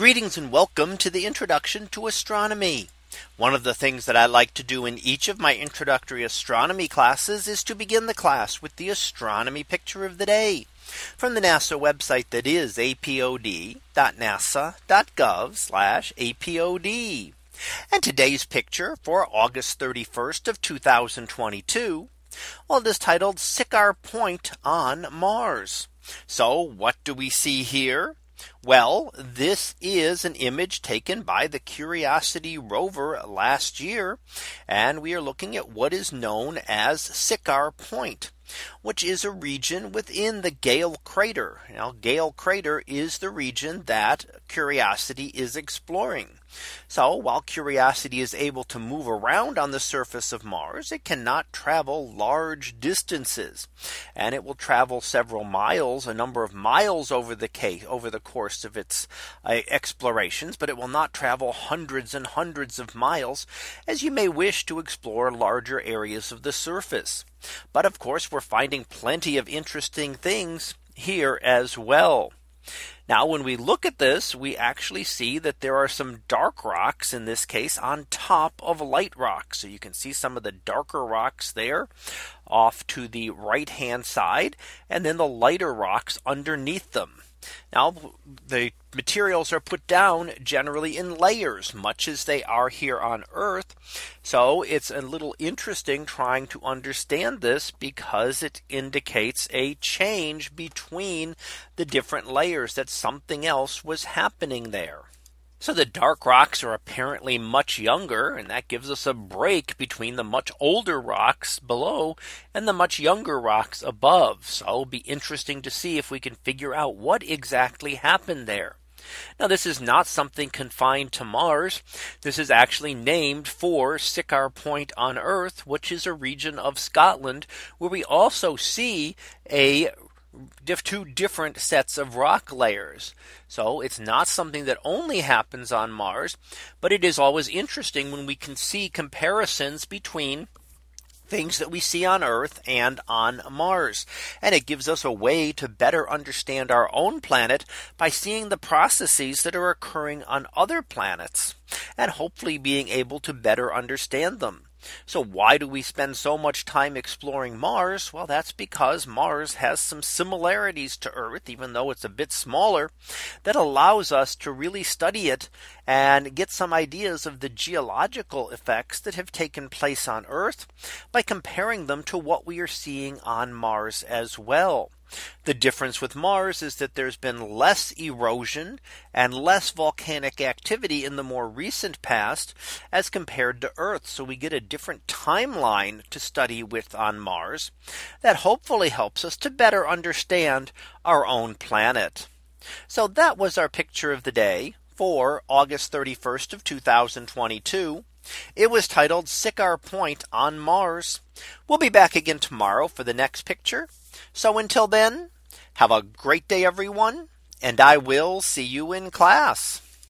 Greetings and welcome to the introduction to astronomy. One of the things that I like to do in each of my introductory astronomy classes is to begin the class with the astronomy picture of the day from the NASA website that is apod.nasa.gov apod. And today's picture for August 31st of 2022. Well, it is titled Siccar Point on Mars. So what do we see here? Well, this is an image taken by the Curiosity rover last year. And we are looking at what is known as Siccar Point which is a region within the Gale crater. Now Gale crater is the region that Curiosity is exploring. So while Curiosity is able to move around on the surface of Mars, it cannot travel large distances. And it will travel several miles, a number of miles over the case over the course of its uh, explorations, but it will not travel hundreds and hundreds of miles as you may wish to explore larger areas of the surface. But of course, we're finding plenty of interesting things here as well. Now, when we look at this, we actually see that there are some dark rocks in this case on top of light rocks. So you can see some of the darker rocks there off to the right hand side and then the lighter rocks underneath them. Now the materials are put down generally in layers, much as they are here on Earth. So it's a little interesting trying to understand this because it indicates a change between the different layers that something else was happening there. So the dark rocks are apparently much younger and that gives us a break between the much older rocks below and the much younger rocks above. So it'll be interesting to see if we can figure out what exactly happened there. Now this is not something confined to Mars. This is actually named for Siccar Point on Earth, which is a region of Scotland where we also see a two different sets of rock layers. So it's not something that only happens on Mars, but it is always interesting when we can see comparisons between things that we see on Earth and on Mars. And it gives us a way to better understand our own planet by seeing the processes that are occurring on other planets and hopefully being able to better understand them. So why do we spend so much time exploring Mars? Well, that's because Mars has some similarities to Earth, even though it's a bit smaller, that allows us to really study it and get some ideas of the geological effects that have taken place on Earth by comparing them to what we are seeing on Mars as well. The difference with Mars is that there's been less erosion and less volcanic activity in the more recent past as compared to Earth. So we get a different timeline to study with on Mars that hopefully helps us to better understand our own planet. So that was our picture of the day for August 31st of 2022. It was titled Siccar Point on Mars. We'll be back again tomorrow for the next picture. So until then, have a great day, everyone, and I will see you in class.